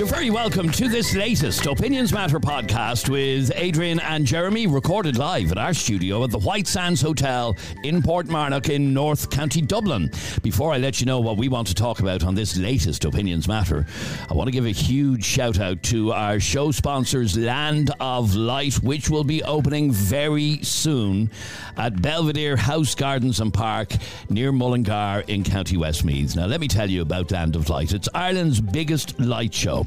You're very welcome to this latest Opinions Matter podcast with Adrian and Jeremy, recorded live at our studio at the White Sands Hotel in Portmarnock in North County Dublin. Before I let you know what we want to talk about on this latest Opinions Matter, I want to give a huge shout out to our show sponsors, Land of Light, which will be opening very soon at Belvedere House Gardens and Park near Mullingar in County Westmeath. Now, let me tell you about Land of Light. It's Ireland's biggest light show.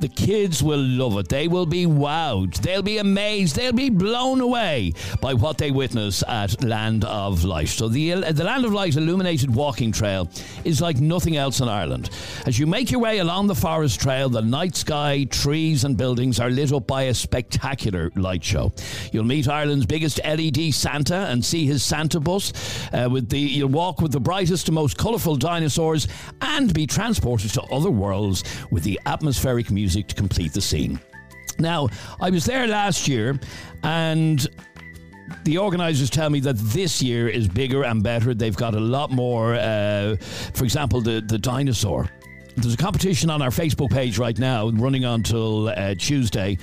The kids will love it. They will be wowed. They'll be amazed. They'll be blown away by what they witness at Land of Light. So the the Land of Light illuminated walking trail is like nothing else in Ireland. As you make your way along the forest trail, the night sky, trees, and buildings are lit up by a spectacular light show. You'll meet Ireland's biggest LED Santa and see his Santa bus. Uh, with the you'll walk with the brightest and most colourful dinosaurs and be transported to other worlds with the atmospheric music music to complete the scene. Now, I was there last year and the organisers tell me that this year is bigger and better. They've got a lot more, uh, for example, the, the dinosaur. There's a competition on our Facebook page right now, running until uh, Tuesday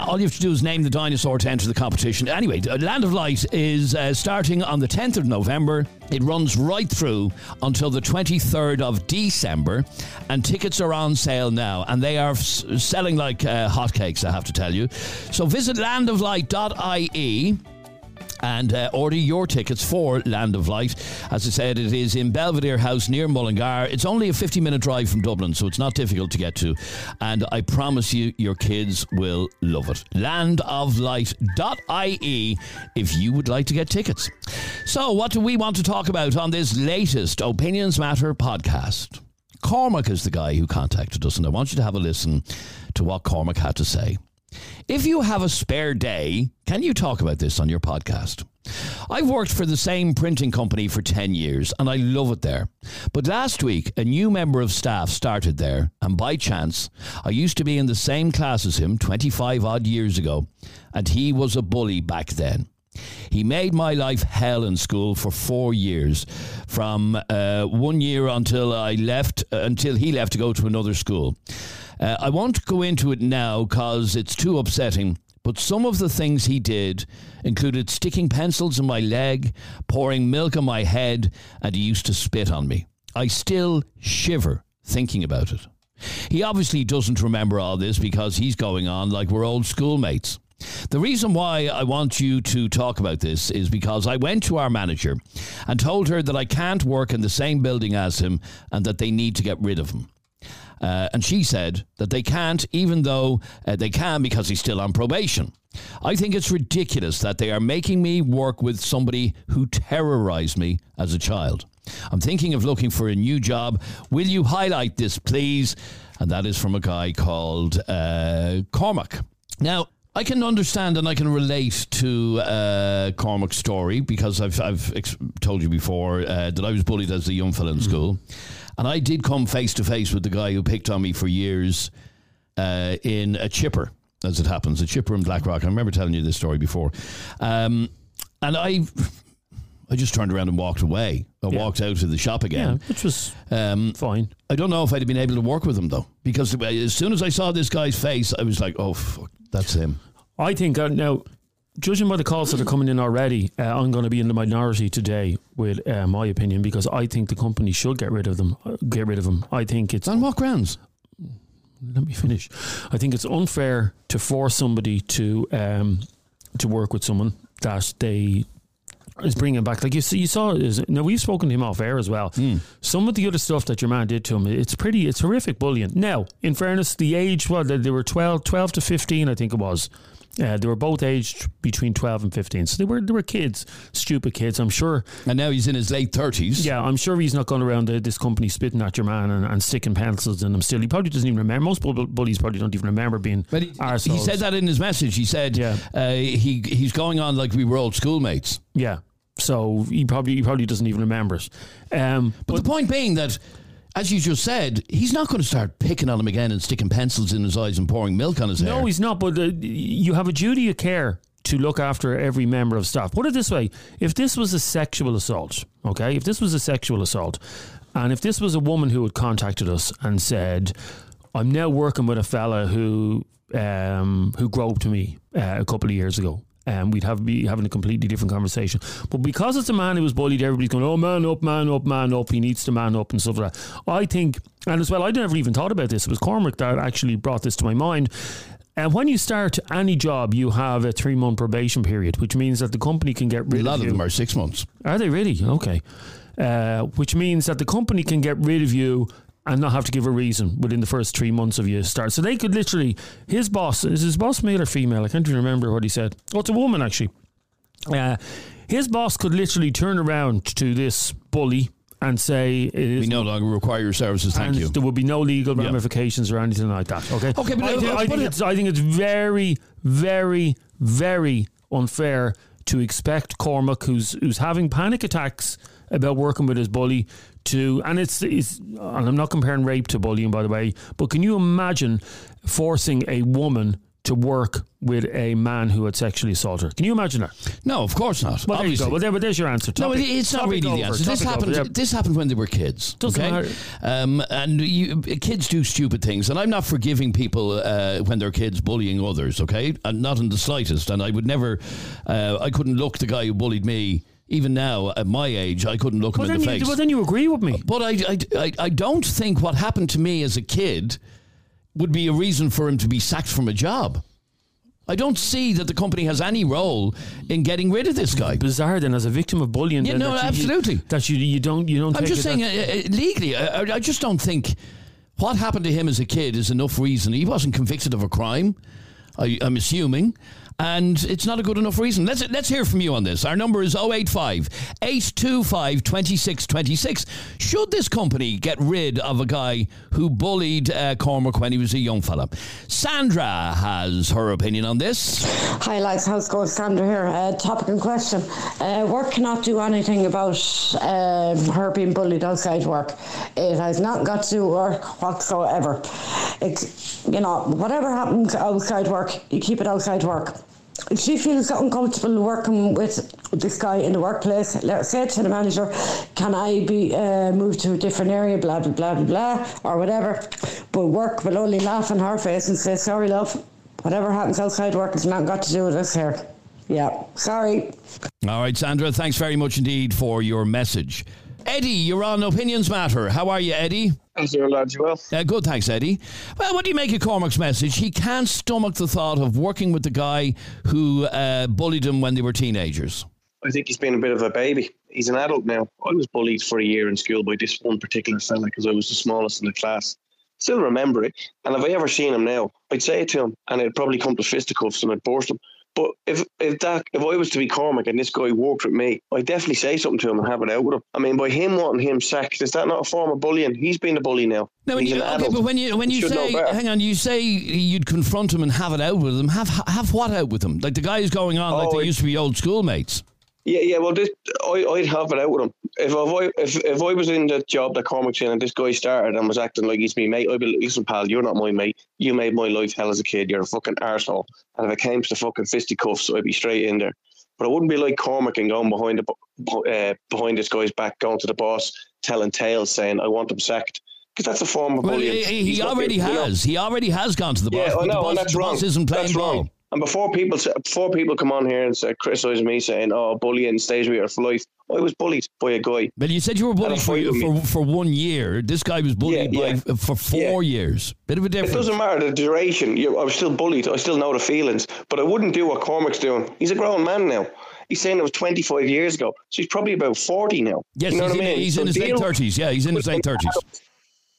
all you have to do is name the dinosaur to enter the competition. Anyway, Land of Light is uh, starting on the 10th of November. It runs right through until the 23rd of December, and tickets are on sale now, and they are s- selling like uh, hotcakes, I have to tell you. So visit landoflight.ie and uh, order your tickets for Land of Light. As I said, it is in Belvedere House near Mullingar. It's only a 50 minute drive from Dublin, so it's not difficult to get to. And I promise you, your kids will love it. Landoflight.ie if you would like to get tickets. So, what do we want to talk about on this latest Opinions Matter podcast? Cormac is the guy who contacted us, and I want you to have a listen to what Cormac had to say. If you have a spare day, can you talk about this on your podcast? I've worked for the same printing company for 10 years and I love it there. But last week, a new member of staff started there, and by chance, I used to be in the same class as him 25 odd years ago, and he was a bully back then. He made my life hell in school for four years, from uh, one year until I left, uh, until he left to go to another school. Uh, I won't go into it now because it's too upsetting. But some of the things he did included sticking pencils in my leg, pouring milk on my head, and he used to spit on me. I still shiver thinking about it. He obviously doesn't remember all this because he's going on like we're old schoolmates. The reason why I want you to talk about this is because I went to our manager and told her that I can't work in the same building as him and that they need to get rid of him. Uh, and she said that they can't, even though uh, they can because he's still on probation. I think it's ridiculous that they are making me work with somebody who terrorized me as a child. I'm thinking of looking for a new job. Will you highlight this, please? And that is from a guy called uh, Cormac. Now, I can understand and I can relate to uh, Cormac's story because I've, I've ex- told you before uh, that I was bullied as a young fella in school. And I did come face to face with the guy who picked on me for years uh, in a chipper, as it happens, a chipper in Blackrock. I remember telling you this story before. Um, and I. I just turned around and walked away. I Yeah. walked out of the shop Yeah, again. which was Um, fine. I don't know if I'd have been able to work with him though, because as soon as I saw this guy's face, I was like, "Oh, fuck, that's him." I think uh, now, judging by the calls that are coming in already, uh, I'm going to be in the minority today with uh, my opinion because I think the company should get rid of them. uh, Get rid of them. I think it's. On what grounds? Let me finish. I think it's unfair to force somebody to um, to work with someone that they is bringing back. Like you see, you saw. Is, now we've spoken to him off air as well. Hmm. Some of the other stuff that your man did to him, it's pretty. It's horrific bullying. Now, in fairness, the age well, they, they were 12, 12 to fifteen, I think it was. Uh, they were both aged between twelve and fifteen, so they were they were kids, stupid kids. I'm sure. And now he's in his late thirties. Yeah, I'm sure he's not going around uh, this company spitting at your man and, and sticking pencils in him. Still, he probably doesn't even remember. Most bullies probably don't even remember being. But he, he said that in his message. He said Yeah. uh, he he's going on like we were old schoolmates. Yeah. So he probably he probably doesn't even remember it. Um, But, the point being that as you just said, he's not going to start picking on him again and sticking pencils in his eyes and pouring milk on his hair. No, he's not. But uh, you have a duty of care to look after every member of staff. Put it this way: if this was a sexual assault, okay, if this was a sexual assault, and if this was a woman who had contacted us and said, "I'm now working with a fella who um, who groped me uh, a couple of years ago." And we'd have be having a completely different conversation. But because it's a man who was bullied, everybody's going, "Oh, man up, man up, man up." He needs to man up and stuff like that. I think, and as well, I never even thought about this. It was Cormac that actually brought this to my mind. And when you start any job, you have a three month probation period, which means that the company can get rid of you. a lot of of them are six months. Are they really? Okay. Uh, which means that the company can get rid of you and not have to give a reason within the first three months of you start. So they could literally, his boss, is his boss male or female? I can't even remember what he said. Oh, it's a woman actually. Uh, his boss could literally turn around to this bully and say it is We no longer require your services. Thank you. there would be no legal ramifications or anything like that. Okay. Okay, but I, thi- I think it's I think it's very, very, very unfair to expect Cormac, who's who's having panic attacks about working with his bully, to and it's it's and I'm not comparing rape to bullying by the way, but can you imagine forcing a woman to work with a man who had sexually assaulted her? Can you imagine that? No, of course not. Well, there you Obviously. go. Well, there, but there's your answer. No, Topic- it- it's not really the over. answer. This happened. over. This happened when they were kids. Doesn't okay? matter. Um, and you, kids do stupid things, and I'm not forgiving people uh, when they're kids bullying others. Okay, and not in the slightest. And I would never. Uh, I couldn't look the guy who bullied me. Even now, at my age, I couldn't look Well, him in the you, face. well, then you agree with me. But I, I, I, I don't think what happened to me as a kid would be a reason for him to be sacked from a job. I don't see that the company has any role in getting rid of this guy. bizarre then as a victim of bullying. Yeah, no, that you- absolutely. that you you don't you don't. I'm just saying, uh, uh, legally, I, I- I just don't think what happened to him as a kid is enough reason. He wasn't convicted of a crime, I, I'm assuming. And it's not a good enough reason. Let's let's hear from you on this. Our number is 085 825 2626. Should this company get rid of a guy who bullied uh, Cormac when he was a young fella? Sandra has her opinion on this. Hi lads, how's it going? Sandra here. Uh, topic and question. Uh, work cannot do anything about um, her being bullied outside work. It has not got to work whatsoever. It's, you know, whatever happens outside work, you keep it outside work. She feels uncomfortable working with this guy in the workplace, let her say to the manager, can I be uh, moved to a different area, blah, blah, blah, blah, blah, or whatever. But work will only laugh in her face and say, sorry, love, whatever happens outside work has not got to do with us here. Yeah, sorry. All right, Sandra, thanks very much indeed for your message. Eddie, you're on Opinions Matter. How are you, Eddie? How's your lads? Well? Uh, good, thanks, Eddie. Well, what do you make of Cormac's message? He can't stomach the thought of working with the guy who uh, bullied him when they were teenagers. I think he's been a bit of a baby. He's an adult now. I was bullied for a year in school by this one particular fella because I was the smallest in the class. Still remember it. And if I ever seen him now, I'd say it to him and it'd probably come to fisticuffs and I'd burst him. But if if that if I was to be Cormac and this guy worked with me, I'd definitely say something to him and have it out with him. I mean, by him wanting him sacked, is that not a form of bullying? He's been a bully now. No, when He's you, an okay, but when you when you say, hang on, you say you'd confront him and have it out with him. Have have what out with him? Like the guy is going on like Oh, they it- used to be old schoolmates. Yeah, yeah. Well, this I, I'd have it out with him. If I if if I was in the job that Cormac's in and this guy started and was acting like he's me mate, I'd be like, listen, pal, you're not my mate. You made my life hell as a kid. You're a fucking arsehole. And if it came to fucking fisticuffs, I'd be straight in there. But I wouldn't be like Cormac and going behind the uh, behind this guy's back, going to the boss, telling tales, saying I want him sacked. Because that's a form of Well, bullying. he, he already you know. has. He already has gone to the boss. Yeah, I know, boss, and that's wrong. isn't playing that's ball. wrong. And before people before people come on here and say criticize me saying, "Oh, bullying stays with you for life," Oh, I was bullied by a guy. Well, you said you were bullied for, for for one year. This guy was bullied Yeah, by, for four years. Bit of a difference. It doesn't matter the duration. You, I was still bullied. I still know the feelings, but I wouldn't do what Cormac's doing. He's a grown man now. He's saying it was 25 years ago, so he's probably about 40 now. Yes, you know he's, what I in, mean. he's So in his late thirties. Yeah, he's in his late thirties.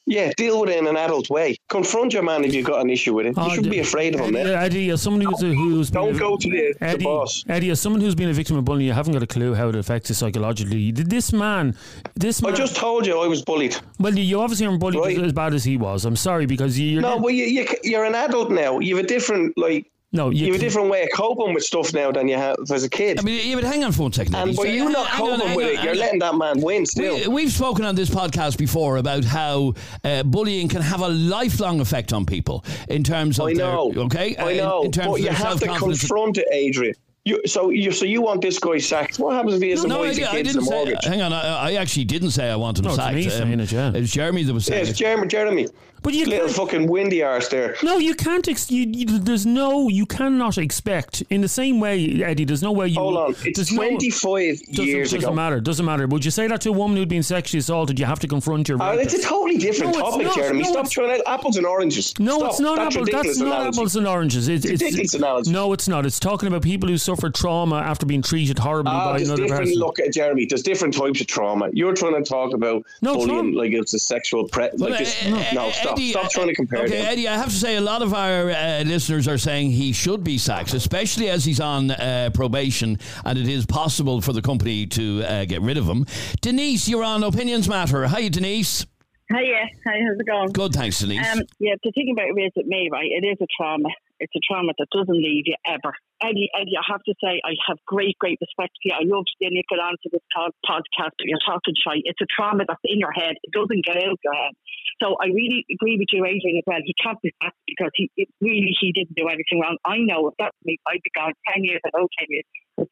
Yeah, deal with it in an adult way. Confront your man if you've got an issue with it. You Oh, shouldn't be afraid of him, Eddie, man. Eddie, as someone who's, a, who's been Don't a- go to the- the boss. Eddie, as someone who's been a victim of bullying, you haven't got a clue how it affects you psychologically. This man, this I just told you I was bullied. well, you obviously aren't bullied Right. as bad as he was. I'm sorry because you're. No, well, you, you, you're an adult now. You have a different, like, No, you you have a different way of coping with stuff now than you have as a kid. I mean, yeah, but hang on for one second. and but you're not hang on, coping with on, it. You're on. letting that man win still. We, we've spoken on this podcast before about how uh, bullying can have a lifelong effect on people in terms of I know. their okay. I Uh, know. in, in terms but of you have to self-confidence. confront it, Adrian. You, so you so you want this guy sacked? What happens if he has No, a I, wife, I kids, and didn't a say. mortgage? Hang on, I, I actually didn't say I want him No, it's sacked. me saying it, yeah. It was Jeremy that was Yeah, saying it's it. Jeremy. Jeremy. But you Little fucking windy arse there. No, you can't. Ex- you, you, there's no. You cannot expect in the same way, Eddie. There's no way you. Hold on. It's there's no- 25 doesn't, years doesn't matter. Doesn't matter. Would you say that to a woman who'd been sexually assaulted? You have to confront your. Uh, it's a totally different No, topic. Jeremy. No, Stop it's- throwing out apples and oranges. No, Stop. it's not That's apples. That's not analogy. apples and oranges. It's, it's, ridiculous analogy. No, it's not. It's talking about people who suffer trauma after being treated horribly Ah, by another person. look at Jeremy. There's different types of trauma. You're trying to talk about No, bullying like it's a sexual pre. Like it's, uh, no, uh, stop. Eddie, stop uh, trying to compare Okay, them. Eddie, I have to say a lot of our uh, listeners are saying he should be sacked, especially as he's on uh, probation and it is possible for the company to uh, get rid of him. Denise, you're on Opinions Matter. Hi, Denise. Hi, yeah. Hi, how's it going? Good, thanks, Denise. Um, yeah, the thing about it is with me, right, it is a trauma. It's a trauma that doesn't leave you ever. Eddie, Eddie, I have to say, I have great, great respect for you. I love seeing you get onto this podcast, but you're talking shy. It's a trauma that's in your head. It doesn't get out of your head. So I really agree with you, Adrian, as well. He can't be sacked because he it really he didn't do anything wrong. I know if that's me, I'd be gone 10 years ago, 10 years.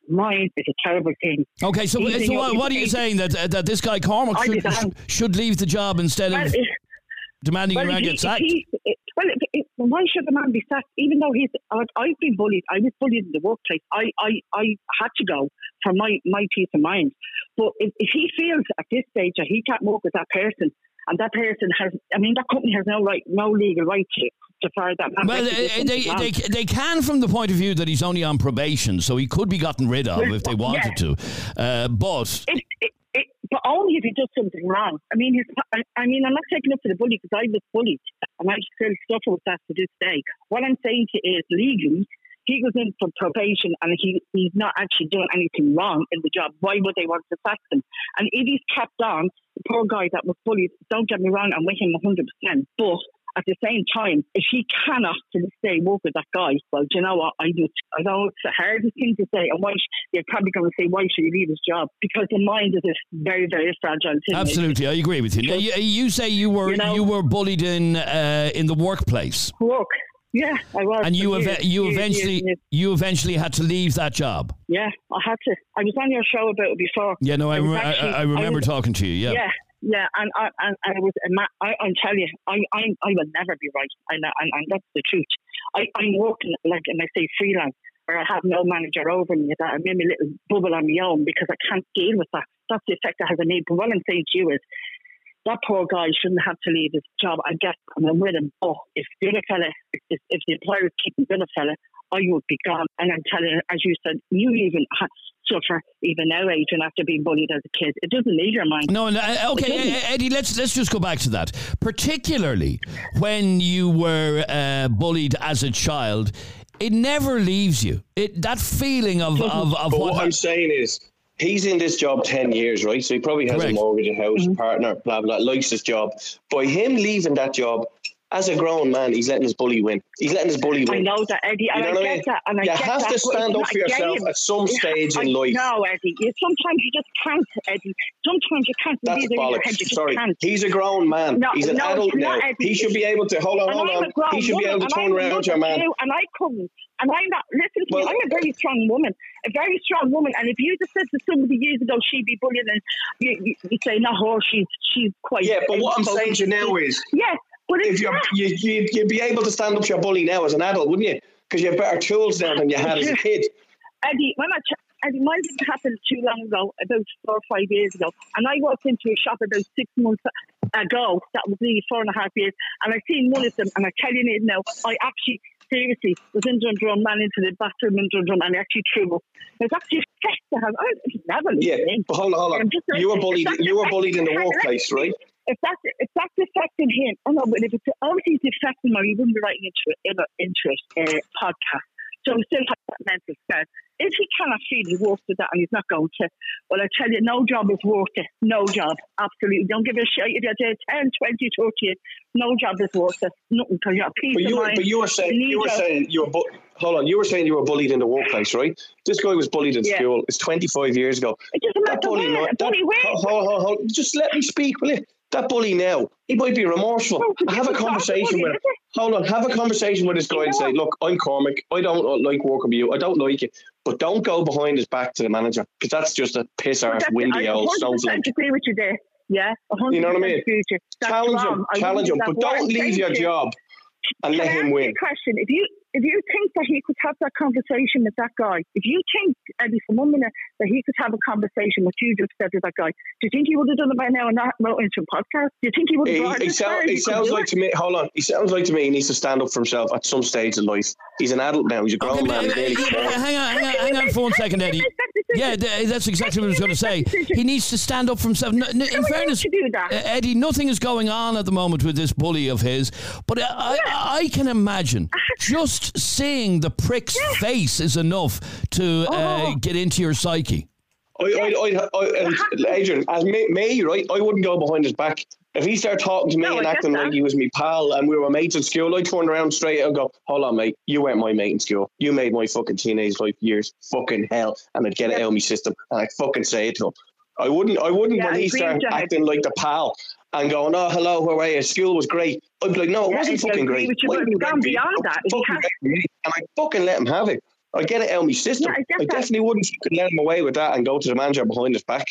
Mine is a terrible thing. okay, so, so what, what are you saying that uh, that this guy Cormac should, should leave the job instead Well, of demanding Well, if get sacked? he- it- well, why should the man be sacked? Even though he's, like, I've been bullied. I was bullied in the workplace. I, I, I had to go for my, my peace of mind. But if, if he feels at this stage that he can't work with that person, and that person has, I mean, that company has no right, no legal right to, to fire that man. Well, back to do something they, wrong. they, they can from the point of view that he's only on probation, so he could be gotten rid of Well, if they yeah. wanted to. Uh, but it, it, it, but only if he does something wrong. I mean, his, I, I mean, I'm not taking up for the bully because I was bullied, and I still suffer with that to this day. What I'm saying to you is legally, he goes in for probation and he, he's not actually doing anything wrong in the job. Why would they want to sack him? And if he's kept on, the poor guy that was bullied, don't get me wrong, I'm with him 100%. But at the same time, if he cannot to this day work with that guy, well, do you know what? I just, I know it's the hardest thing to say. And why, you're probably going to say, why should he leave his job? Because the mind is a very, very fragile thing. absolutely, I agree with you. Now, you, you say you were you, You were bullied in uh, in the workplace, Work. Yeah, I was. and you years, you eventually you eventually had to leave that job. Yeah, I had to. I was on your show about it before. Yeah, no, I, rem- actually- I remember was- talking to you. Yeah. Yeah, yeah, and I and, and I was I I tell you, I I I will never be right, and and, and that's the truth. I I'm working like and I say freelance, where I have no manager over me. That I'm in my little bubble on my own because I can't deal with that. That's the effect it has on me. But what I'm saying to you is. That poor guy shouldn't have to leave his job. I get, and I'm with him. Oh, if the other fella, if, if the employer is keeping the other fella, I would be gone. And I'm telling you, as you said, you even ha- suffer even now, Adrian, after being bullied as a kid. It doesn't leave your mind. No, no, uh, okay, uh, Eddie. Let's let's just go back to that. Particularly when you were uh, bullied as a child, it never leaves you. It that feeling of of, of But what. what I'm saying is, he's in this job 10 years, right? So he probably has Correct. a mortgage, a house, mm-hmm. partner, blah, blah, likes his job. By him leaving that job, as a grown man, he's letting his bully win. He's letting his bully win. I know that, Eddie, and You know I get mean? that, and I You get have that, to stand up for yourself game. at some stage in I, life. No, Eddie. You, sometimes you just can't, Eddie. Sometimes you can't. That's believe in your head. bollocks. You just Sorry. can't. He's a grown man. No, he's an no, adult now. Eddie. He should be able to, hold on, And hold on. He should be able to turn around your man. too, And I couldn't. And I'm not, listen to Well- me, I'm a very strong woman. A very strong woman. And if you just said to somebody years ago she'd be bullying, and you, you, you say, no, her, she's, she's quite. Yeah, but what I'm saying to you now is, Yes, if you're, you, you, you'd be able to stand up to your bully now as an adult, wouldn't you? Because you have better tools now than you had as a kid. Eddie, when I Eddie, mine didn't happen too long ago, about four or five years ago. And I walked into a shop about six months ago, that was nearly four and a half years, and I seen one of them, and I tell you now, I actually, seriously, was in Dundrum, ran into the bathroom in Dundrum, and I actually threw up. It was actually stress to have, I never Yeah, but hold on, hold on. I'm just saying, You were bullied. You were bullied in the hang on, let me workplace, right? If that's if that's affecting him, I know, but if it's obviously it's affecting him, he wouldn't be writing into it in a into it uh, podcast. So he still has that mental state. If he cannot feel he works with that and he's not going to, well, I tell you, no job is worth it. No job. Absolutely. Don't give a shit if you're there 10, 20, 30. No job is worth it. Nothing because you're peace But you, were, mind. but you were saying, you were saying, you were. Bu- hold on. You were saying you were bullied in the workplace, right? This guy was bullied in Yeah. school. It's 25 years ago. It doesn't That matter bully, where. that, bully where. hold, hold, hold, hold. Just let me speak, will you? That bully now, he might be remorseful. Have a this is not conversation with him. Hold on, have a conversation with this guy and say, look, I'm Cormac. I don't like working with you. I don't like you. But don't go behind his back to the manager because that's just a piss That's- windy I old 100% snowflake. agree with you there. Yeah, 100% You know what I mean? That's Challenge wrong. him, challenge him, but don't leave your you. job and let Can I him win. question? If you if you think that he could have that conversation with that guy, if you think Eddie for one minute that he could have a conversation with you just said with that guy, do you think he would have done it by now and not wrote into a podcast? Do you think he would have He, brought he, this sound, he He sounds like it? to me. Hold on. He sounds like to me. He needs to stand up for himself at some stage in life. He's an adult now. He's a grown Okay, man. but, uh, He's nearly uh, 40. hang on, hang on, hang on for one second, Eddie. Yeah, that's exactly what I was going to say. He needs to stand up for himself. No, no, in fairness, need to do that. Eddie, nothing is going on at the moment with this bully of his, but uh, I, I can imagine just seeing the prick's face is enough to uh, Oh. get into your psyche. I, I, I, I, and Adrian, as me, me, right? I wouldn't go behind his back. If he started talking to me No, and acting that. like he was my pal and we were mates in school, I'd turn around straight and go, "Hold on, mate. You weren't my mate in school. You made my fucking teenage life years fucking hell." And I'd get it out of my system and I'd fucking say it to him. I wouldn't. I wouldn't Yeah, when I he agree started with you, Ed. acting like the pal and going, "Oh, hello, how are you? School was great." I'd be like, "No, it Yeah, wasn't fucking great." with you, Why but would it's gone beyond that. Fucking great And I fucking let him have it. I get it out of my system. Yeah, I I definitely wouldn't fucking let him away with that and go to the manager behind his back.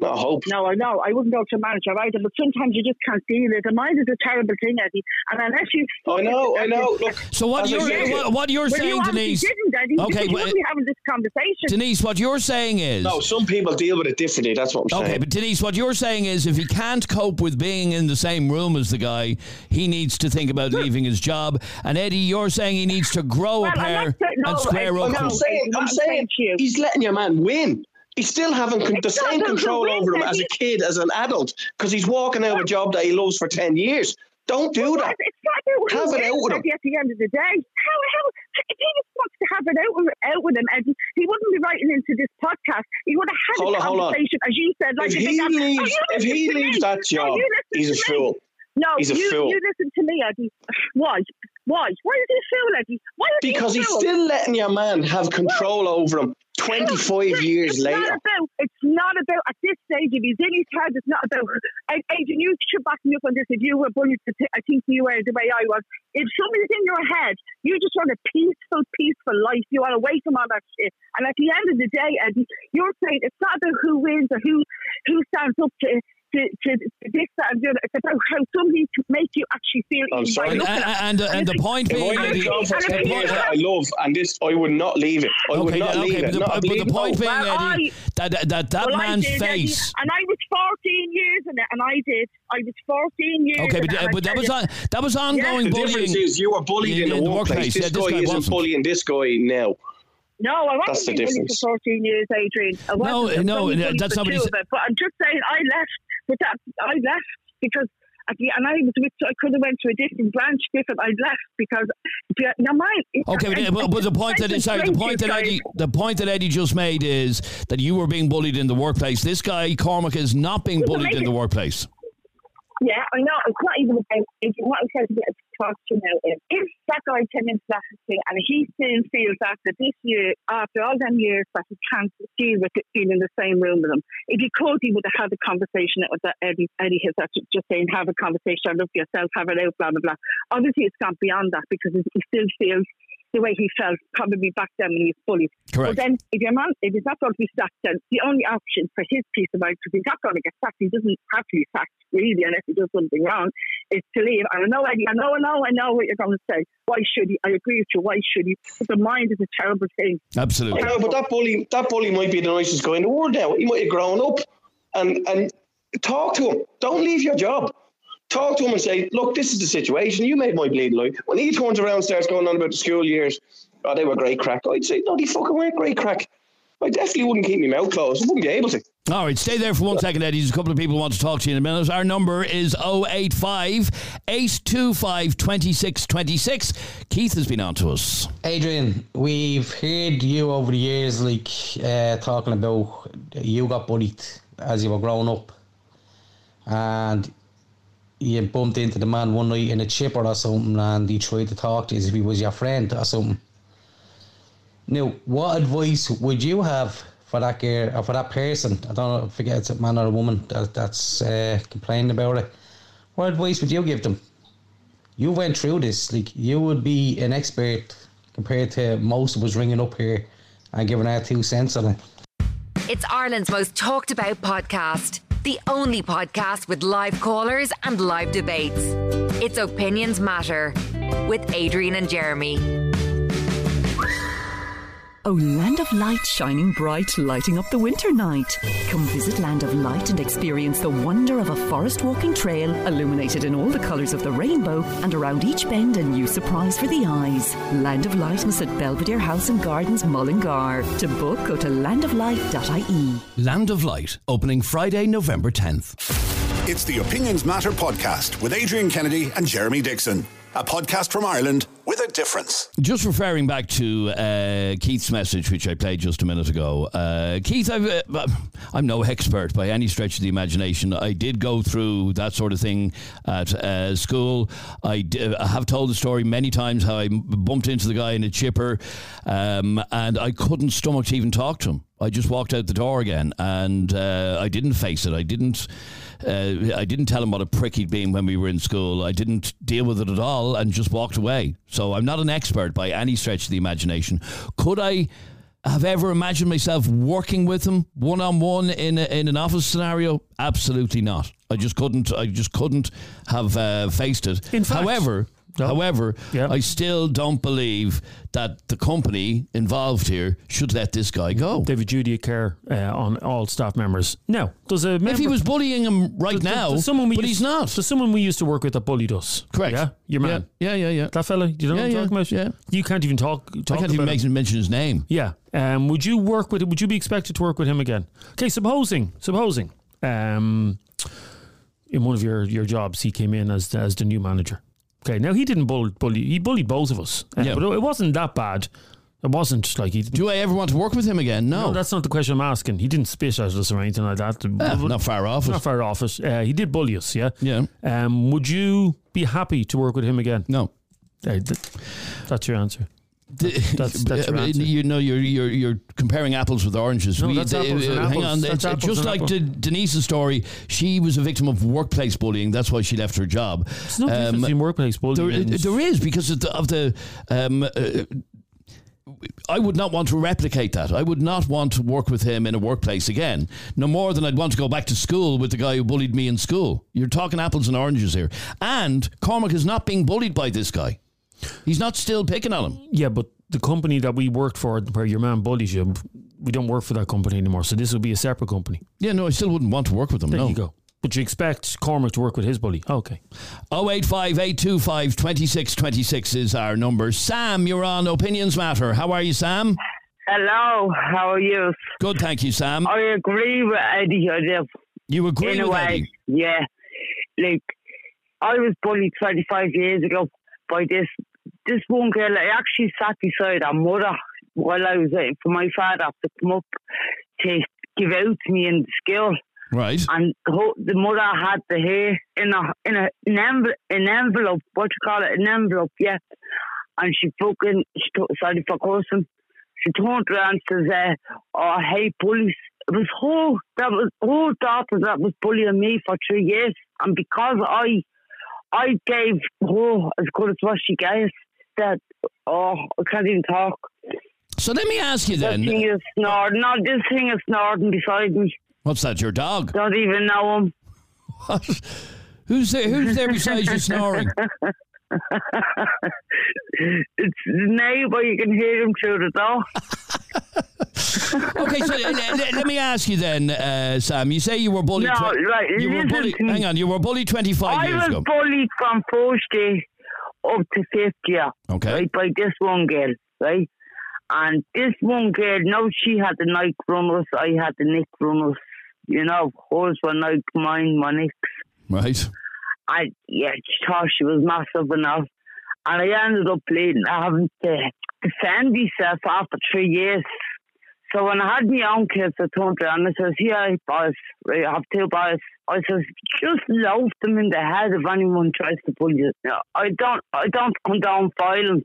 Not a hope. No, I know. I wouldn't go to a manager either, but sometimes you just can't deal with it. The mind is a terrible thing, Eddie. And unless you. I know, I know. Look, So what you're said- what, what you're Well, saying, obviously Denise? didn't, Eddie. Okay, because you well, wouldn't be having this conversation. Denise, what you're saying is No, some people deal with it differently. That's what I'm saying. Okay, but Denise, what you're saying is if he can't cope with being in the same room as the guy, he needs to think about leaving his job. And Eddie, you're saying he needs to grow Well, a I'm pair not no, and square I- up. no, I'm saying, I'm I'm saying, saying to you- he's letting your man win. He's still having con- the same control over him as a kid, as an adult, because he's walking out of a job that he loves for 10 years. Don't do that. It's not about who Have it out with him. At the end of the day. How, how, if he just wants to have it out, with- out with him, Eddie, he wouldn't be writing into this podcast. He would have had Hold a on, conversation, as you said. Like If he leaves, if he leaves that job, he's a fool. No, He's a you, fool. you listen to me, Eddie. Why? Why? Why is he a fool, Eddie? Why is Because he a he's still letting your man have control over him 25 It's years not later. About, it's not about, at this stage, if he's in his head, it's not about, and Adrian, you should back me up on this. If you were bullied, to t- I think you were the way I was. If somebody's in your head, you just want a peaceful, peaceful life. You want to away from all that shit. And at the end of the day, Eddie, you're saying it's not about who wins or who, who stands up to, to, to this, that, and the other. It's about how somebody can make you actually feel I'm sorry. And, looking and, and, and the point being, I had a Eddie, job for and 10 if years you- that I love, and this, I would not leave it. I would not okay, leave but it. the, Not but the point no. being, Well, Eddie, that that that, that Well, man's did, Eddie, face. and I was 14 years in it, and I did. I was 14 years. Okay, but, it, but that was on, that was ongoing The bullying. difference is you were bullied in in, the the workplace. workplace. Yeah, This this guy guy isn't bullying this guy now. No, I wasn't That's the bullied difference. for 14 years, Adrian. I No, wasn't. I was no, that's for not what two he of. But I'm just saying, I left. But that I left because. At the, and I was with, I could have went to a different branch, different. I left because, now mine. Okay, but, but, the point that sorry, the point that Eddie, the point that Eddie just made is that you were being bullied in the workplace. This guy Cormac is not being bullied in the workplace. Yeah, I know. It's not even about it. What I'm trying to get across to now is if that guy came into that thing and he still feels after this year, after all them years, that he can't deal with it being in the same room with him, if he could, he would have had a conversation with that Eddie, Eddie has actually just saying, have a conversation, look at yourself, have it out, blah, blah, blah. Obviously, it's gone beyond that because he still feels the way he felt probably back then when he was bullied. Correct. But then, if your man, if he's not going to be sacked, then the only option for his peace of mind, because he's not going to get sacked, he doesn't have to be sacked really, unless he does something wrong, is to leave. And I know, Eddie, I know, I know, I know what you're going to say. Why should he? I agree with you. Why should he? But the mind is a terrible thing. Absolutely. I know, but that bully, that bully might be the nicest guy in the world now. He might have grown up, and and talk to him. Don't leave your job. Talk to him and say, look, this is the situation. You made my bleed life. When he turns around and starts going on about the school years, oh, they were great crack. I'd say, no, they fucking weren't great crack. I definitely wouldn't keep my mouth closed. I wouldn't be able to. All right, stay there for one second, Eddie. There's a couple of people who want to talk to you in a minute. Our number is 085 825 2626. Keith has been on to us. Adrian, we've heard you over the years, like uh, talking about you got bullied as you were growing up, and you bumped into the man one night in a chipper or something, and he tried to talk to you as if he was your friend or something. Now, what advice would you have for that girl or for that person? I don't know, forget it's a man or a woman that, that's uh, complaining about it. What advice would you give them? You went through this, like you would be an expert compared to most of us ringing up here and giving our two cents on it. It's Ireland's most talked about podcast. The only podcast with live callers and live debates. It's Opinions Matter with Adrian and Jeremy. Oh, Land of Light shining bright, lighting up the winter night. Come visit Land of Light and experience the wonder of a forest walking trail illuminated in all the colours of the rainbow and around each bend a new surprise for the eyes. Land of Lightness at Belvedere House and Gardens, Mullingar. To book, go to landoflight.ie. Land of Light, opening Friday, November 10th. It's the Opinions Matter podcast with Adrian Kennedy and Jeremy Dixon. A podcast from Ireland with a difference. Just referring back to uh, Keith's message, which I played just a minute ago. Uh, Keith, I've, uh, I'm no expert by any stretch of the imagination. I did go through that sort of thing at uh, school. I, d- I have told the story many times how I bumped into the guy in a chipper um, and I couldn't stomach to even talk to him. I just walked out the door again and uh, I didn't face it. I didn't. Uh, I didn't tell him what a prick he'd been when we were in school. I didn't deal with it at all and just walked away. So I'm not an expert by any stretch of the imagination. Could I have ever imagined myself working with him one on one in a, in an office scenario? Absolutely not. I just couldn't. I just couldn't have uh, faced it. In fact- However. No. However, Yeah. I still don't believe that the company involved here should let this guy go. David Judy care uh, on all staff members. Now, does a member, If he was bullying him right does- now, does someone we but used, he's not. There's someone we used to work with that bullied us. Correct. Yeah, your man. Yeah, yeah, yeah. yeah. That fella. You know Yeah, what I'm yeah, talking about? yeah. You can't even talk. talk I can't even him. mention his name. Yeah. Um, would you work with? Would you be expected to work with him again? Okay. Supposing, supposing, um, in one of your your jobs, he came in as as the new manager. Okay. Now he didn't bully. bully he bullied both of us. Uh, Yeah. But it wasn't that bad. It wasn't like he. Do I ever want to work with him again? No. no, that's not the question I'm asking. He didn't spit at us or anything like that. Ah, not far off. Not it. far off it. Uh, he did bully us, yeah. Yeah. Um, would you be happy to work with him again? No. Uh, th- that's your answer. That's- that's Uh, you know you're you're you're comparing apples with oranges. No, that's apples and hang apples. on, That's it's just like apples. Denise's story. She was a victim of workplace bullying. That's why she left her job. There's no Um, difference workplace bullying. There, there is because of the, of the um, uh, I would not want to replicate that. I would not want to work with him in a workplace again. No more than I'd want to go back to school with the guy who bullied me in school. You're talking apples and oranges here. And Cormac is not being bullied by this guy. He's not still picking on him. yeah, but the company that we worked for, where your man bullies you, we don't work for that company anymore. So this will be a separate company. Yeah, no, I still wouldn't want to work with him. There no. you go. But you expect Cormac to work with his bully. Okay. 085 825 2626 is our number. Sam, you're on Opinions Matter. How are you, Sam? Hello, how are you? Good, thank you, Sam. I agree with Eddie. I. You agree in a way, Eddie? yeah. Like, I was bullied 25 years ago by this this one girl. I actually sat beside her mother while I was waiting for my father to come up to give out to me in the school. Right. And the, the mother had the hair in a in a an, envel, an envelope. What you call it? An envelope, yeah. And she fucking she to, sorry for cursing. She turned around and says, uh, "Oh, hey, bullies." It was whole that was whole daughter that was bullying me for three years, and because I I gave her as good as what she gave, that oh I can't even talk. So let me ask you This then. thing is snoring. No, this thing is snoring beside me. What's that, your dog? Don't even know him. What? Who's there, who's there beside you snoring? it's neighbour. You can hear him through the door. Okay, so uh, let, let me ask you then, uh, Sam. You say you were bullied. No, right, You were bullied. Hang on, you were bullied 25 I years was ago. bullied from first day up to fifth year. Okay. Right, by this one girl, right? And this one girl, now she had the Nike runners, I had the nick runners. You know, hers were Nike, mine were nicks. Right. I yeah, she thought she was massive enough. And I ended up bleeding, having to uh, defend myself after three years. So when I had my own kids, I turned around and I says, Here, boys, right, I have two boys. I says, just loaf them in the head if anyone tries to pull you. No, I don't I don't condone violence.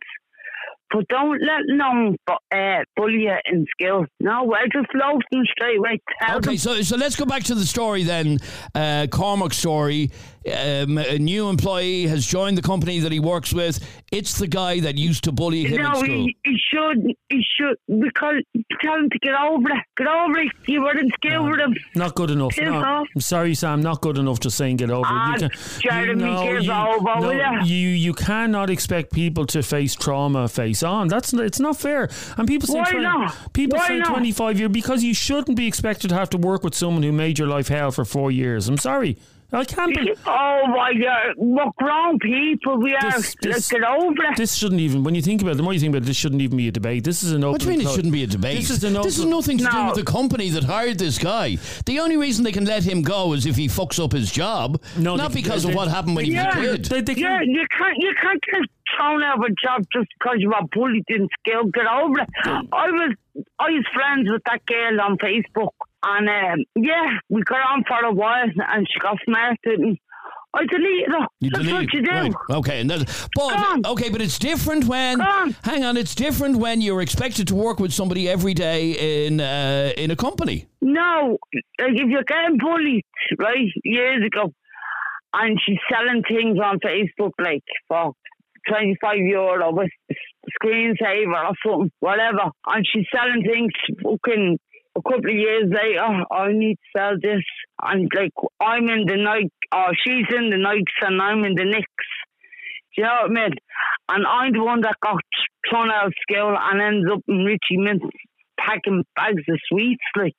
but don't let no uh, bully you in school. No, I just love them straight away. Tell Okay, them. so so let's go back to the story then. Uh, Cormac's story. Um, a new employee has joined the company that he works with. It's the guy that used to bully him in No, school. he, he should, he should, because tell him to get over it. Get over it. You were in school with him. Not good enough. Piss No, off. I'm sorry, Sam. Not good enough. Just saying, get over Ah, it. You Jeremy, give you, over, no, will ya? you you cannot expect people to face trauma face on. That's it's not fair. And people say Why 20 not? people Why say not? 25 years because you shouldn't be expected to have to work with someone who made your life hell for four years. I'm sorry. I can't be. Oh my God, we're grown people. We are. This- this- Let's get over it. This shouldn't even. When you think about it, the more you think about it, this shouldn't even be a debate. This is an open. What do you mean it shouldn't be a debate? This is an open. This has nothing to do with the company that hired this guy. The only reason they can let him go is if he fucks up his job, No, not they- because they- of what happened when he was Yeah. a kid. They, they Yeah, can, you can't, you can't get thrown out of a job just because you were bullied in school. Get over it. I was, I was friends with that girl on Facebook, and um, yeah, we got on for a while, and she got smart and I deleted her. You That's delete- what you do. Right. Okay, and that, but Gone. okay, but it's different when. Gone. Hang on, it's different when you're expected to work with somebody every day in uh, in a company. No, like if you're getting bullied, right, years ago, and she's selling things on Facebook like for 25 euro with screensaver or something, whatever, and she's selling things fucking a couple of years later, I need to sell this, and like I'm in the Nike, or she's in the Nikes and I'm in the Knicks. Do you know what I mean? And I'm the one that got thrown out of school and ends up in Richie Mint packing bags of sweets, like.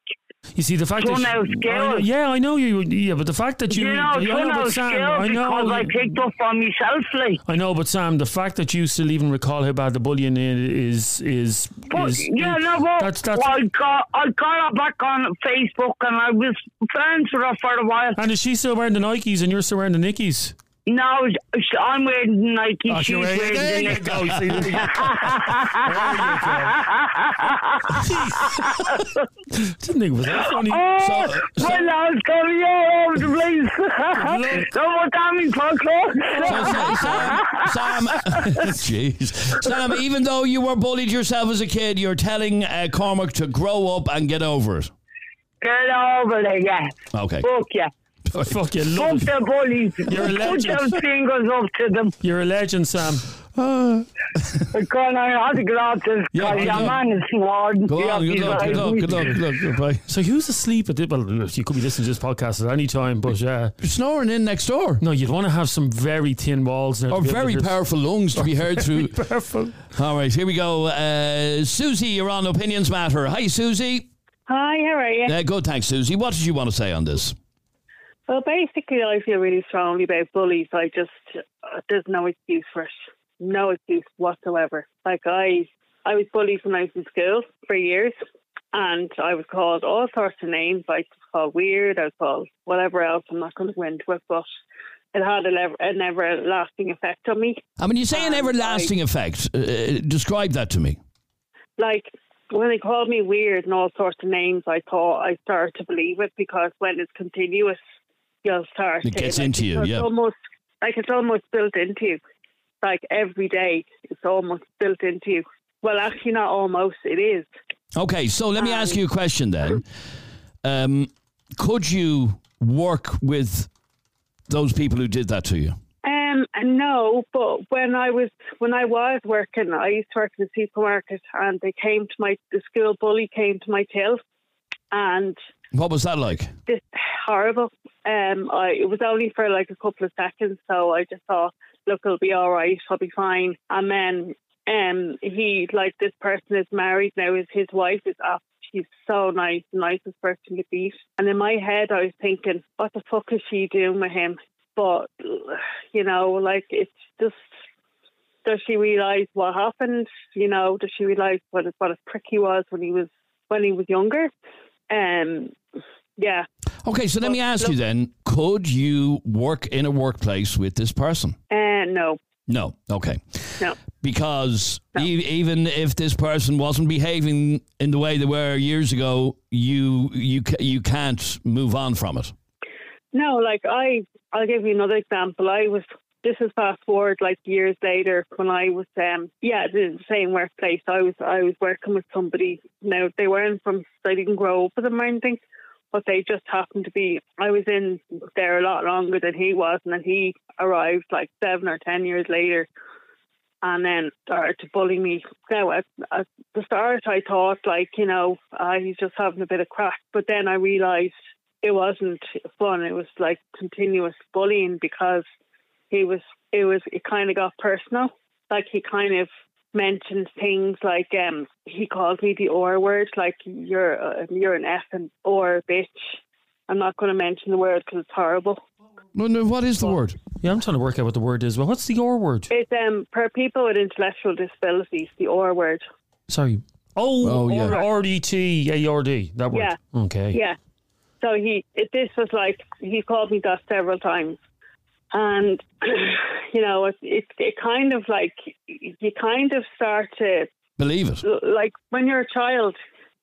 You see the fact that out skills. Yeah, I know you. Yeah, but the fact that you, You, know, I know, but Sam, I know, because I picked up on myself, like. I know, but Sam, the fact that you still even recall how bad the bullying is is But is yeah, no, well, that's that's. I got I got her back on Facebook and I was friends with her for a while. and is she still wearing the Nikes and you're still wearing the Nickies? Sh- I'm wearing Nike. Oh, you're wearing- wearing there the you Nike. go, see, there you go. Didn't think it was that funny. Oh, So- so- my lord's coming all over the place. Don't want that me for So, Sam, Sam, jeez, Sam. Even though you were bullied yourself as a kid, you're telling uh, Cormac to grow up and get over it. Get over there, yeah. Okay. Fuck yeah. Fuck you, Fuck love it. the bullies. You're a Put legend. them fingers up to them. You're a legend, Sam. Because I had to get out this Yeah, because yeah. man is smart. Go on. Good luck. Good luck. Good luck. Good luck. Goodbye. So who's asleep at this? Well, look, you could be listening to this podcast at any time, but yeah. You're snoring in next door. no, you'd want to have some very thin walls. now Or be able to very powerful lungs to be heard through. Powerful. All right, here we go. Uh, Susie, you're on Opinions Matter. Hi, Susie. Hi, how are you? Uh, good, thanks, Susie. What did you want to say on this? Well, basically, I feel really strongly about bullies. I just, uh, there's no excuse for it. No excuse whatsoever. Like, I I was bullied when I was in school for years, and I was called all sorts of names. I was called weird, I was called whatever else. I'm not going to go into it, but it had an, ever, an everlasting effect on me. I mean, you say an everlasting effect. Uh, uh, describe that to me. like when they called me weird and all sorts of names, I thought I started to believe it because when it's continuous, you'll start. It gets like, into you, it's yeah. Almost like it's almost built into you. Like every day, it's almost built into you. Well, actually, not almost. It is. Okay, so let me ask you a question then. Um, could you work with those people who did that to you? Um, no, but when I was when I was working, I used to work in the supermarket, and they came to my the school bully came to my till, and What was that like? this horrible. Um, I it was only for like a couple of seconds, so I just thought, look, it'll be all right, I'll be fine. And then, um, he like this person is married now. Is his wife is up. She's so nice, nicest person to beat. And in my head, I was thinking, what the fuck is she doing with him? But you know, like it's just. Does she realise what happened? You know, does she realise what a, what a prick he was when he was when he was younger? Um, yeah, Okay, so let me ask you then could you work in a workplace with this person? Uh, no, No. Okay. no. Because e- even if this person wasn't behaving in the way they were years ago, you you you can't move on from it. No, like I, I'll give you another example. I was this is fast forward like years later when I was um yeah the same workplace. I was I was working with somebody. Now they weren't from I didn't grow up with them or anything, but they just happened to be. I was in there a lot longer than he was, and then he arrived like seven or ten years later, and then started to bully me. Now at, at the start, I thought like you know uh, he's just having a bit of crack, but then I realised it wasn't fun. It was like continuous bullying because he was. It was. It kind of got personal. Like he kind of mentioned things like um he called me the or word like you're uh, you're an f and or bitch i'm not going to mention the word because it's horrible No, no, what is the word? Yeah, I'm trying to work out what the word is. Well, what's the or word? it's um for people with intellectual disabilities the or word Sorry. Oh, Oh, yeah. R- RDT, A-R-D, that word. Yeah. Okay. yeah so he it, this was like he called me that several times and you know it, it it kind of like you kind of start to Believe it. like when you're a child,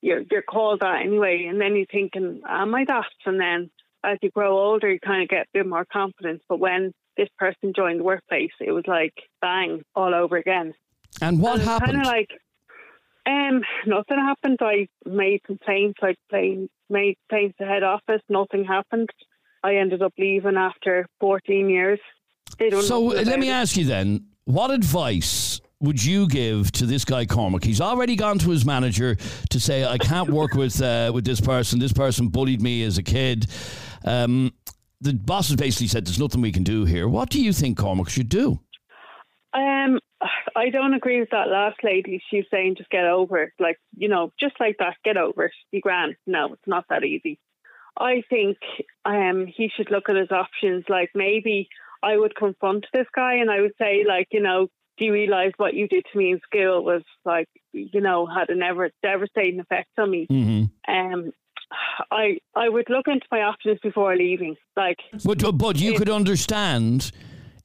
you're you're called that anyway, and then you're thinking, "Am I that?" And then as you grow older, you kind of get a bit more confidence. But when this person joined the workplace, it was like bang all over again. And what Kind happened? of like, um, nothing happened. I made complaints, like playing, made complaints to head office. Nothing happened. I ended up leaving after 14 years. They don't So uh, let me it. ask you then, what advice would you give to this guy Cormac? He's already gone to his manager to say, "I can't work with uh, with this person. This person bullied me as a kid." Um, the boss has basically said, "There's nothing we can do here." What do you think Cormac should do? Um, I don't agree with that last lady. She's saying just get over it. Like, you know, just like that, get over it. Be grand. No, it's not that easy. I think um, he should look at his options. Like, maybe I would confront this guy and I would say, like, you know, do you realise what you did to me in school was like, you know, had a never devastating effect on me? Mm-hmm. Um, I I would look into my options before leaving. Like, But but you could understand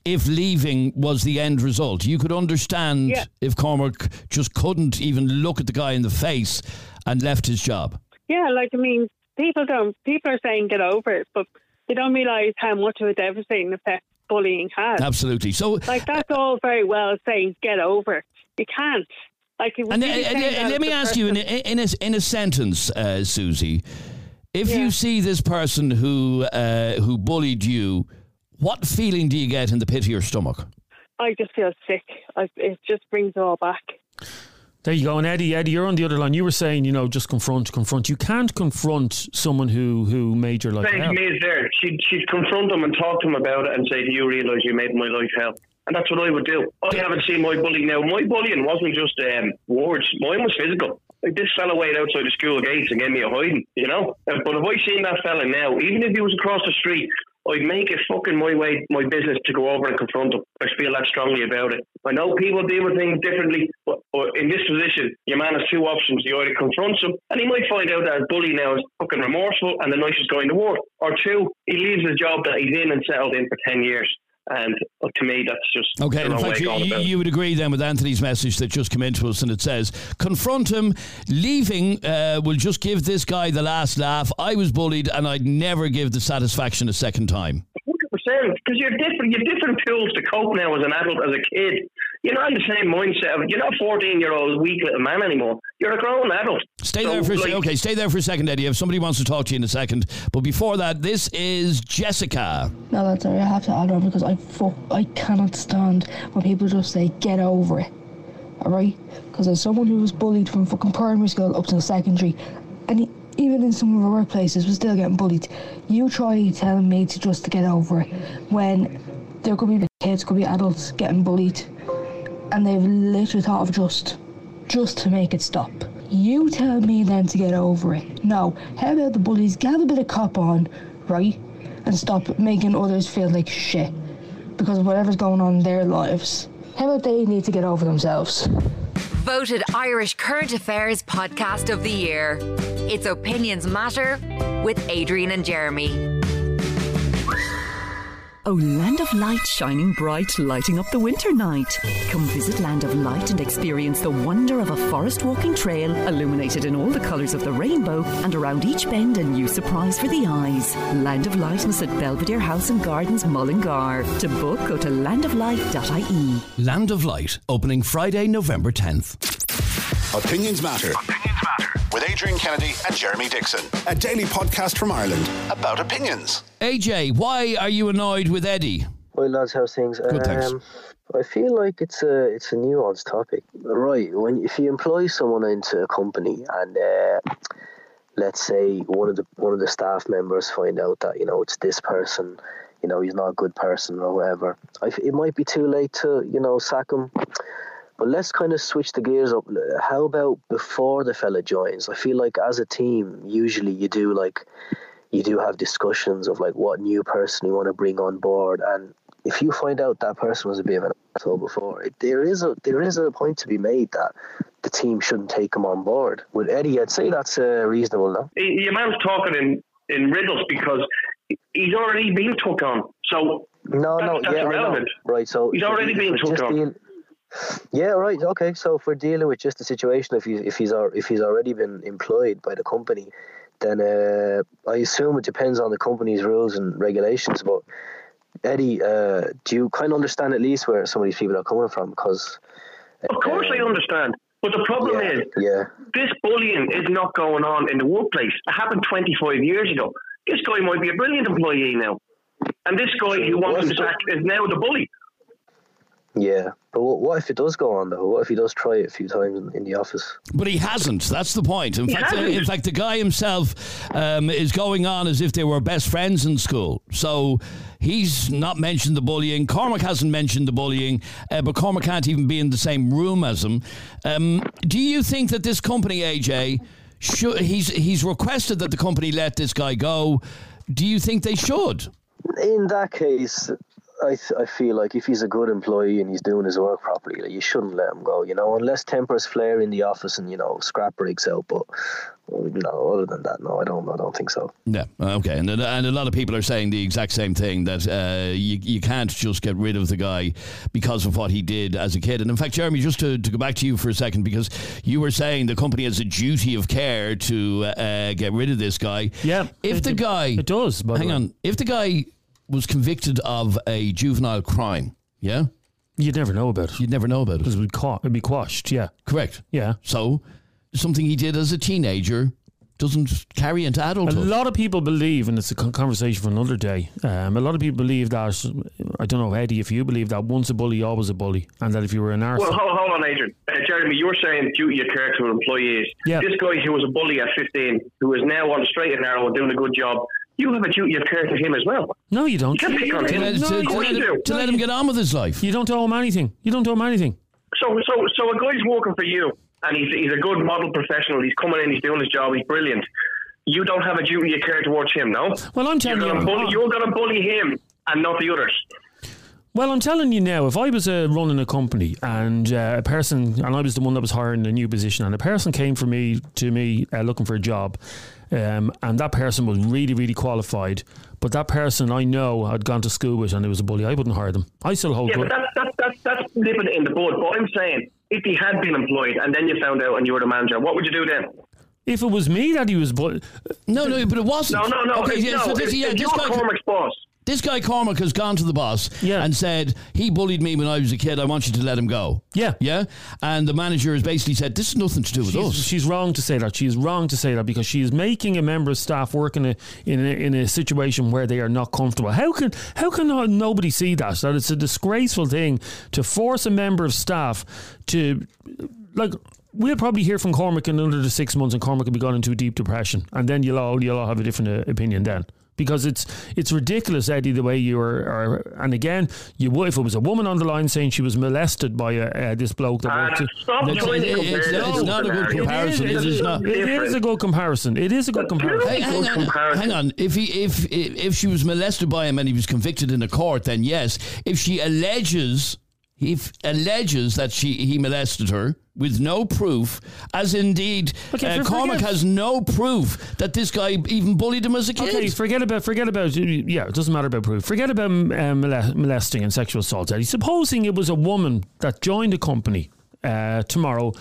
if leaving was the end result. You could understand Yeah. if Cormac just couldn't even look at the guy in the face and left his job. Yeah, like I mean, people don't. People are saying get over it, but they don't realise how much of a devastating effect bullying has. Absolutely. So Like that's all very well saying get over it. You can't. Like And, uh, the same uh, let me ask you in a, in a, in a sentence, uh, Susie, if Yeah. you see this person who uh, who bullied you, what feeling do you get in the pit of your stomach? I just feel sick. I, it just brings it all back. There you go. And Eddie, Eddie, you're on the other line. You were saying, you know, just confront, confront. You can't confront someone who who made your life hell. me is there. She'd, she'd confront him and talk to him about it and say, Do you realise you made my life hell? And that's what I would do. I haven't seen my bullying now. My bullying wasn't just um, words, mine was physical. Like this fella waited outside the school gates and gave me a hiding, you know? Uh, But if I seen that fella now, even if he was across the street, I'd make it fucking my way, my business to go over and confront him. I feel that strongly about it. I know people deal with things differently, but, but in this position, your man has two options. He either confronts him, and he might find out that his bully now is fucking remorseful and the nicest guy in the world, or two, he leaves the job that he's in and settled in for 10 years. And to me, that's just Okay, in fact, you, you would agree then with Anthony's message that just came into us, and it says, confront him. Leaving uh, will just give this guy the last laugh. I was bullied, and I'd never give the satisfaction a second time. Hundred percent, because you're different. You're different tools to cope now as an adult, as a kid. You're not in the same mindset. Of, you're not a fourteen-year-old weak little man anymore. You're a grown adult. Stay So, there for a like, second. Okay, stay there for a second, Eddie. If somebody wants to talk to you in a second, but before that, this is Jessica. No, that's sorry. I have to add on because I fuck, I cannot stand when people just say get over it. All right? Because as someone who was bullied from fucking primary school up to secondary, and e- even in some of our workplaces, was still getting bullied. You try telling me to just to get over it when there could be kids, could be adults getting bullied, and they've literally thought of just, just to make it stop. You tell me then to get over it. No, how about the bullies get a bit of cop on, right? and stop making others feel like shit because of whatever's going on in their lives. How about they need to get over themselves? Voted Irish Current Affairs Podcast of the Year. Its Opinions Matter with Adrian and Jeremy. Oh, Land of Light shining bright, lighting up the winter night. Come visit Land of Light and experience the wonder of a forest walking trail, illuminated in all the colours of the rainbow, and around each bend a new surprise for the eyes. Land of Lightness at Belvedere House and Gardens, Mullingar. To book, go to landoflight.ie. Land of Light, opening Friday, November 10th. Opinions matter. Opinions matter. With Adrian Kennedy and Jeremy Dixon, a daily podcast from Ireland about opinions. AJ, why are you annoyed with Eddie? Well, lads, how's things? Good, thanks. Um, I feel like it's a it's a nuanced topic, right? When if you employ someone into a company and uh, let's say one of the one of the staff members find out that you know it's this person, you know he's not a good person or whatever, I f it might be too late to you know sack him. But let's kind of switch the gears up. How about before the fella joins? I feel like as a team, usually you do like you do have discussions of like what new person you want to bring on board and if you find out that person was a bit of an asshole before it, there is a there is a point to be made that the team shouldn't take him on board with Eddie I'd say that's uh, reasonable now He- Your man's talking in, in riddles because he's already been took on. So no that's, no that's yeah irrelevant. right so He's already been took on. deal- yeah right okay so if we're dealing with just the situation if he, if he's if he's already been employed by the company then uh, I assume it depends on the company's rules and regulations. But Eddie, uh, do you kind of understand at least where some of these people are coming from? Because Of course, I understand. But the problem yeah, is, yeah, this bullying is not going on in the workplace. It happened 25 years ago. This guy might be a brilliant employee now. And this guy who wants him sacked is now the bully. Yeah. But what, what if it does go on though? What if he does try it a few times in, in the office? But he hasn't. That's the point. In He fact, uh, hasn't. in fact, the guy himself um, is going on as if they were best friends in school. So he's not mentioned the bullying. Cormac hasn't mentioned the bullying, uh, but Cormac can't even be in the same room as him. Um, do you think that this company, AJ, should he's he's requested that the company let this guy go? Do you think they should? In that case, I, th- I feel like if he's a good employee and he's doing his work properly, like, you shouldn't let him go. You know, unless tempers flare in the office and you know scrap breaks out. But well, no, other than that, no, I don't. I don't think so. Yeah, okay, and and a lot of people are saying the exact same thing that uh, you you can't just get rid of the guy because of what he did as a kid. And in fact, Jeremy, just to, to go back to you for a second, because you were saying the company has a duty of care to uh, get rid of this guy. Yeah, if the guy it does. By the hang way. on, if the guy was convicted of a juvenile crime, yeah, you'd never know about it. You'd never know about it because it'd, be it'd be quashed. Yeah, correct. Yeah. So something he did as a teenager doesn't carry into adulthood. A adulthood. lot of people believe, and it's a con- conversation for another day. Um, a lot of people believe that I don't know, Eddie, if you believe that once a bully, always a bully, and that if you were an arse, Well, hold, hold on, Adrian. Uh, Jeremy, you were saying duty of care to employees. Yeah. This guy who was a bully at 15, who is now on the straight and narrow and doing a good job, you have a duty of care to him as well. no, you don't. You can't pick on To him. let- No, to- to let him- to let him get on with his life. You don't owe him anything. You don't owe him anything. So, so, so a guy's working for you, and he's he's a good model professional. He's coming in, he's doing his job, he's brilliant. You don't have a duty of care towards him, no? Well, I'm telling you're gonna you- bully, you're going to bully him and not the others. Well, I'm telling you now, if I was uh, running a company and uh, a person, and I was the one that was hiring a new position, and a person came for me to me uh, looking for a job, um, and that person was really, really qualified, but that person I know had gone to school with and it was a bully, I wouldn't hire them. I still hold. Yeah, but good- that's that's that's that's nipping in the bud. But I'm saying, if he had been employed and then you found out and you were the manager, what would you do then? if it was me that he was, bu- No, no, but it wasn't. No, no, no. Okay, if, yeah, no, so this, if, yeah, if this you were guy, Cormac's boss, this guy Cormac has gone to the boss and said he bullied me when I was a kid. I want you to let him go. Yeah, yeah. And the manager has basically said this is nothing to do with she's, us. she's wrong to say that. She's wrong to say that because she is making a member of staff work in a in a, in a situation where they are not comfortable. How can how can nobody see that? That it's a disgraceful thing to force a member of staff to like. We'll probably hear from Cormac in under the six months, and Cormac will be gone into a deep depression, and then you'll all you'll all have a different uh, opinion then. Because it's it's ridiculous, Eddie, the way you are. Are, and again, you would if it was a woman on the line saying she was molested by uh, uh, this bloke that Ah, worked. stop It's- trying to compare it's- the it's not a good comparison. It It is, is not. it is a good comparison. It is a good comparison. Hey, hang, on, hang on. If he if if she was molested by him and he was convicted in a court, then yes. If she alleges he f- alleges that she he molested her with no proof, as indeed Okay, uh, Cormac forget- has no proof that this guy even bullied him as a kid. Okay, forget about forget about yeah. It doesn't matter about proof. Forget about um, molesting and sexual assault. Eddie. Supposing it was a woman that joined a company uh, tomorrow.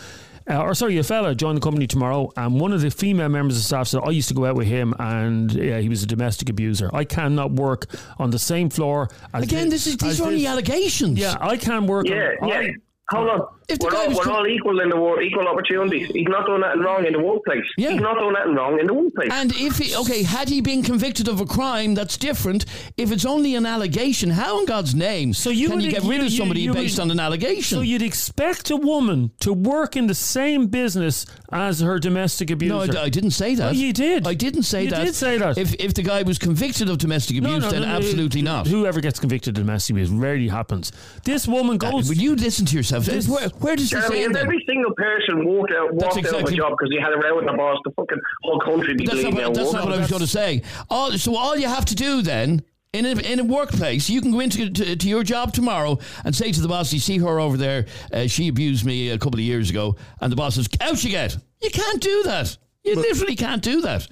Uh, or sorry, a fella joined the company tomorrow, and one of the female members of staff said, "I used to go out with him, and uh, he was a domestic abuser. I cannot work on the same floor as Again, thi- this is these as are only this. allegations. Yeah, I can't work. Yeah, on, yeah. I, Hold on. If the we're guy all, we're con- all equal in the world, equal opportunities. He's not doing nothing wrong in the workplace. Yeah. He's not doing nothing wrong in the workplace. And if he, okay, had he been convicted of a crime, that's different. If it's only an allegation, how in God's name So you can would- you get rid you- of somebody you would- based on an allegation? So you'd expect a woman to work in the same business as her domestic abuser? no, I didn't say that. Oh, you did. I didn't say You that. did say that. If if the guy was convicted of domestic abuse, then absolutely not. Whoever gets convicted of domestic abuse rarely happens. This woman Uh, goes. Would you listen to yourself? This- where, where does this Jeremy, end? if every single person walked out, That's walked out of exactly- a job because he had a row with the boss, the fucking whole country would be That's not bleeding what, that's not what I was going to say. All, so all you have to do then. In a, in a workplace, you can go into to, to your job tomorrow and say to the boss, "You see her over there? Uh, she abused me a couple of years ago." And the boss says, "Out you get." You can't do that. You literally can't do that.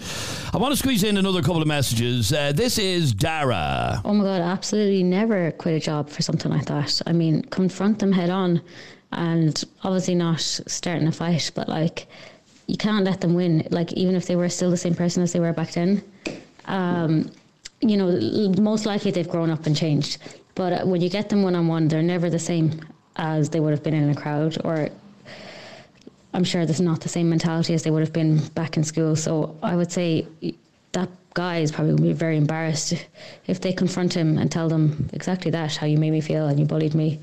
I want to squeeze in another couple of messages. Uh, this is Dara. Oh my god, absolutely never quit a job for something like that. I mean, confront them head on and obviously not starting a fight, but like you can't let them win. Like even if they were still the same person as they were back then. Um, you know, most likely they've grown up and changed. But uh, when you get them one on one, they're never the same as they would have been in a crowd or I'm sure there's not the same mentality as they would have been back in school. So I would say that guy is probably going to be very embarrassed if they confront him and tell them exactly that, how you made me feel and you bullied me.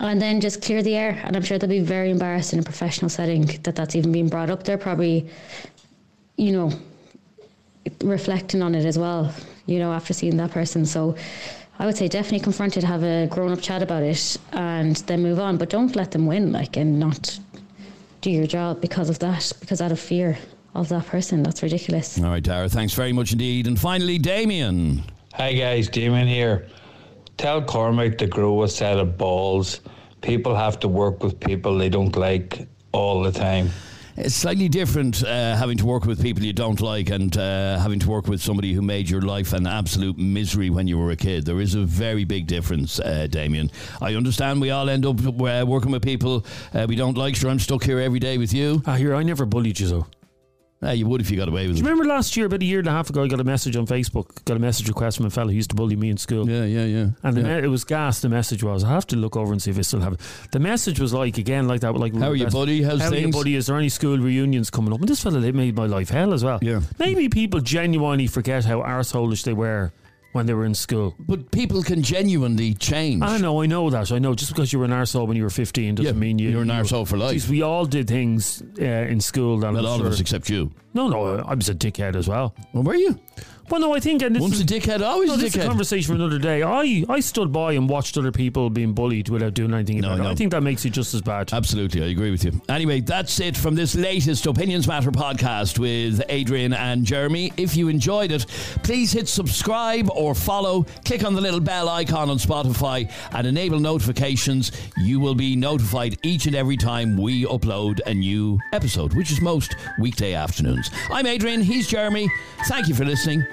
And then just clear the air. And I'm sure they'll be very embarrassed in a professional setting that that's even being brought up. They're probably, you know, reflecting on it as well, you know, after seeing that person. So I would say definitely confront it, have a grown up chat about it, and then move on. But don't let them win, like, and not do your job because of that, because out of fear of that person. That's ridiculous. All right, Dara. Thanks very much indeed. And finally, Damien. Hi guys, Damon here. Tell Cormac to grow a set of balls. People have to work with people they don't like all the time. It's slightly different uh, having to work with people you don't like and uh, having to work with somebody who made your life an absolute misery when you were a kid. There is a very big difference, uh, Damien. I understand we all end up uh, working with people uh, we don't like. Sure, I'm stuck here every day with you. Ah, here, I never bullied you, though. Uh, you would if you got away with Do it. you remember last year, about a year and a half ago, I got a message on Facebook, got a message request from a fellow who used to bully me in school. Yeah, yeah, yeah. And the Yeah. me- it was gas. The message was, I have to look over and see if I still have it. The message was like again, like that, like How are you, buddy? How's how are you, things? buddy? Is there any school reunions coming up? And this fellow, they made my life hell as well. Yeah. Maybe people genuinely forget how arseholish they were when they were in school. But people can genuinely change. I know, I know that. I know. Just because you were an arsehole when you were 15 doesn't Yeah, mean you, you're an arsehole for life. Geez, we all did things uh, in school that Not all sure- of us except you. No, no, I was a dickhead as well. Well, were you? Well, no, I think and this Once is- a dickhead, always no, a this is a conversation for another day. I, I stood by and watched other people being bullied without doing anything about it. no. I think that makes you just as bad. Absolutely, I agree with you. Anyway, that's it from this latest Opinions Matter podcast with Adrian and Jeremy. If you enjoyed it, please hit subscribe or follow. Click on the little bell icon on Spotify and enable notifications. You will be notified each and every time we upload a new episode, which is most weekday afternoons. I'm Adrian, he's Jeremy. Thank you for listening.